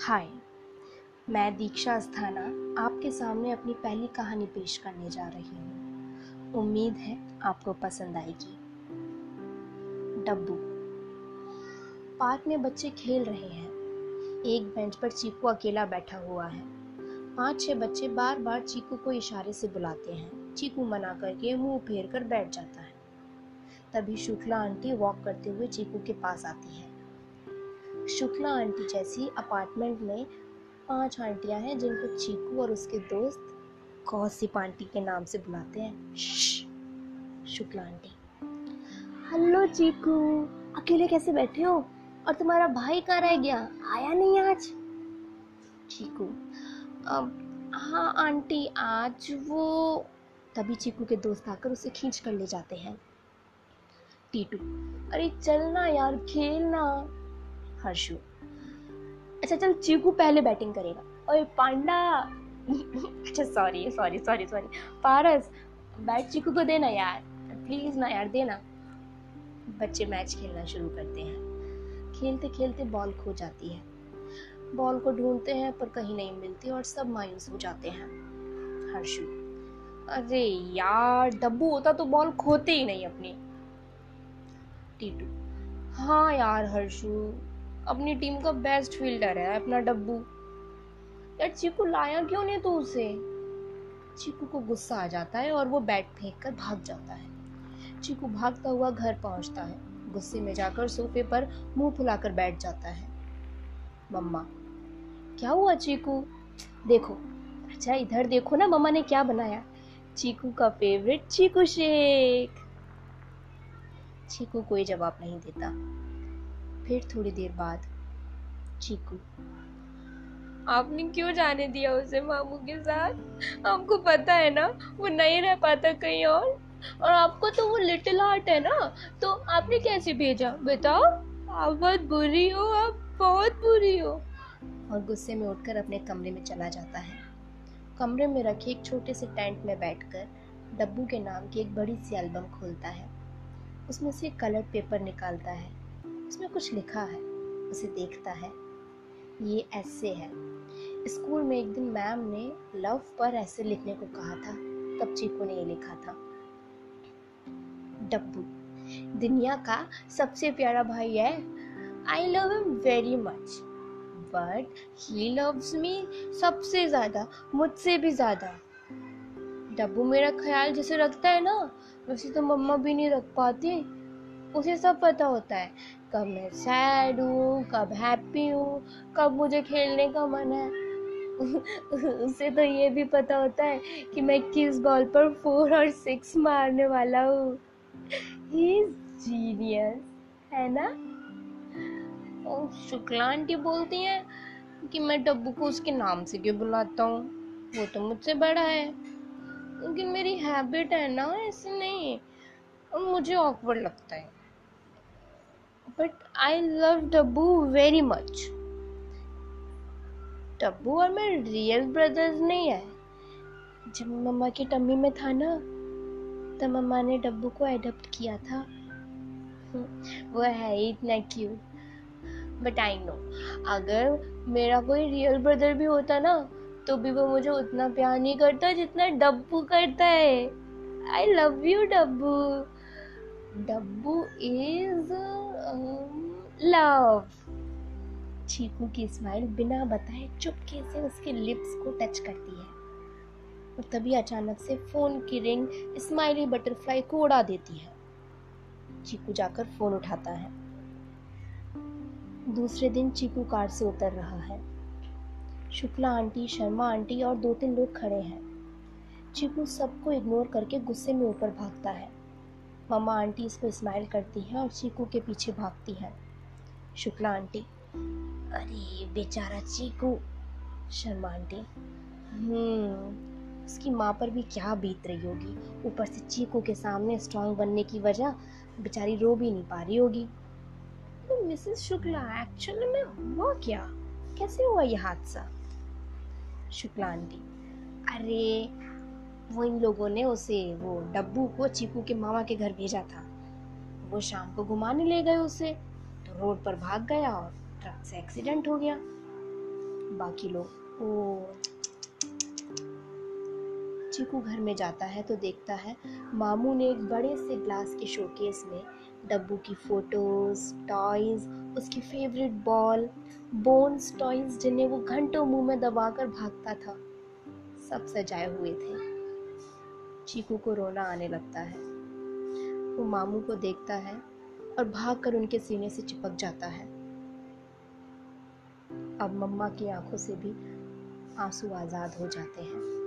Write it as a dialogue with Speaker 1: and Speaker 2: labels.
Speaker 1: हाय, मैं दीक्षा अस्थाना आपके सामने अपनी पहली कहानी पेश करने जा रही हूँ। उम्मीद है आपको पसंद आएगी। डब्बू। पार्क में बच्चे खेल रहे हैं। एक बेंच पर चीकू अकेला बैठा हुआ है। पाँच छह बच्चे बार बार चीकू को इशारे से बुलाते हैं। चीकू मना करके मुँह फेर कर बैठ जाता है। तभी शुक्ला आंटी वॉक करते हुए चीकू के पास आती है। शुक्ला आंटी जैसी अपार्टमेंट में पाँच आंटियाँ हैं, जिनको चीकू और उसके दोस्त कौसिप आंटी के नाम से बुलाते हैं। शुक्ला आंटी। हेलो चीकू, अकेले कैसे बैठे हो? और तुम्हारा भाई कहाँ रह गया? आया नहीं आज? चीकू हाँ आंटी, आज वो तभी चीकू के दोस्त आकर उसे खींच कर ले जाते हैं। टीटू, अरे चलना यार, खेलना। हर्षु। अच्छा चल, चीकू पहले बैटिंग करेगा। ओए, पांडा। अच्छा sorry sorry sorry sorry Paras, bat Chiku को देना यार। प्लीज़ ना यार, देना। बच्चे मैच खेलना शुरू करते हैं। खेलते खेलते बॉल खो जाती है। बॉल को ढूंढते हैं, पर कहीं नहीं मिलती और सब मायूस हो जाते हैं। हर्षु। अरे यार, डब्बू होता तो बॉल खोते ही नहीं अपनी। टीटू। हाँ यार, हर्षु। अपनी टीम का बेस्ट फील्डर है, अपना डब्बू। यार, चीकू लाया क्यों नहीं तू उसे? चीकू को गुस्सा आ जाता है और वो बैट फेंक कर भाग जाता है। चीकू भागता हुआ घर पहुँचता है। गुस्से में जाकर सोफे पर मुँह फुलाकर बैठ जाता है। मम्मा, क्या हुआ चीकू? देखो अच्छा इधर देखो ना, मम्मा ने क्या बनाया? चीकू का फेवरेट चीकू शेक। चीकू कोई जवाब नहीं देता। फिर थोड़ी देर बाद चीकू। आपने क्यों जाने दिया उसे मामू के साथ? आपको पता है ना वो नहीं रह पाता कहीं और। और आपको तो वो लिटिल हार्ट है ना तो आपने कैसे भेजा? बताओ। आप बहुत बुरी हो आप बहुत बुरी हो। और गुस्से में उठकर अपने कमरे में चला जाता है। कमरे में रखे एक छोटे से टेंट में बैठकर डब्बू के नाम की एक बड़ी सी एल्बम खोलता है। उसमें से कलर पेपर निकालता है। उसमें कुछ लिखा है, उसे देखता है। ये ऐसे है। स्कूल में एक दिन मैम ने लव पर ऐसे लिखने को कहा था, तब चीकू ने ये लिखा था। डब्बू, दुनिया का सबसे प्यारा भाई है। I love him very much but he loves me सबसे ज़्यादा, मुझसे भी ज़्यादा। डब्बू मेरा ख्याल जैसे रखता है ना, वैसे तो मम्मा भी नहीं रख पाती। उसे सब पता होता है। कब मैं सैड हूँ, कब हैप्पी हूँ, कब मुझे खेलने का मन है। उसे तो ये भी पता होता है कि मैं किस बॉल पर फोर और सिक्स मारने वाला हूँ। ही जीनियस है ना? शुक्ला आंटी बोलती हैं कि मैं डब्बू को उसके नाम से क्यों बुलाता हूँ? वो तो मुझसे बड़ा है। लेकिन मेरी हैबिट है ना, ऐसे नहीं। और मुझे ऑकवर्ड लगता है। But I love Dabbu very much Dabbu और मैं रियल ब्रदर्स नहीं है। जब मम्मा की टम्मी में था ना, तब मम्मा ने डब्बू को एडप्ट किया था। वो है ही इतना क्यूट बट आई नो अगर मेरा कोई रियल ब्रदर भी होता ना तो भी वो मुझे उतना प्यार नहीं करता जितना डब्बू करता है। I love you Dabbu Dabbu is love Chiku की स्माइल बिना बताए चुपके से उसके लिप्स को टच करती है। और तभी अचानक से फ़ोन की रिंग स्माइली बटरफ्लाई को उड़ा देती है। चीकू जाकर फ़ोन उठाता है। दूसरे दिन चीकू कार से उतर रहा है। शुक्ला आंटी, शर्मा आंटी और दो तीन लोग खड़े हैं। चीकू सबको इग्नोर करके गुस्से में ऊपर भागता है। मम्मा आंटी इस पर स्माइल करती है और चीकू के पीछे भागती हैं। शुक्ला आंटी, अरे बेचारा चीकू। शर्मा आंटी हम्म उसकी माँ पर भी क्या बीत रही होगी? ऊपर से चीकू के सामने स्ट्रांग बनने की वजह बेचारी रो भी नहीं पा रही होगी। तो मिसेस शुक्ला एक्चुअली में हुआ क्या? कैसे हुआ यह हादसा? शुक्ला आंटी, अरे वो इन लोगों ने उसे, वो डब्बू को, चीकू के मामा के घर भेजा था। वो शाम को घुमाने ले गए उसे तो रोड पर भाग गया और ट्रक से एक्सीडेंट हो गया। बाकी लोग ओ चीकू घर में जाता है तो देखता है, मामू ने एक बड़े से ग्लास के शोकेस में डब्बू की फ़ोटोज़ टॉयज उसकी फेवरेट बॉल बोन्स टॉयज जिन्हें वो घंटों मुँह में दबाकर भागता था, सब सजाए हुए थे। चीकू को रोना आने लगता है। वो मामू को देखता है और भागकर उनके सीने से चिपक जाता है। अब मम्मा की आँखों से भी आँसू आज़ाद हो जाते हैं।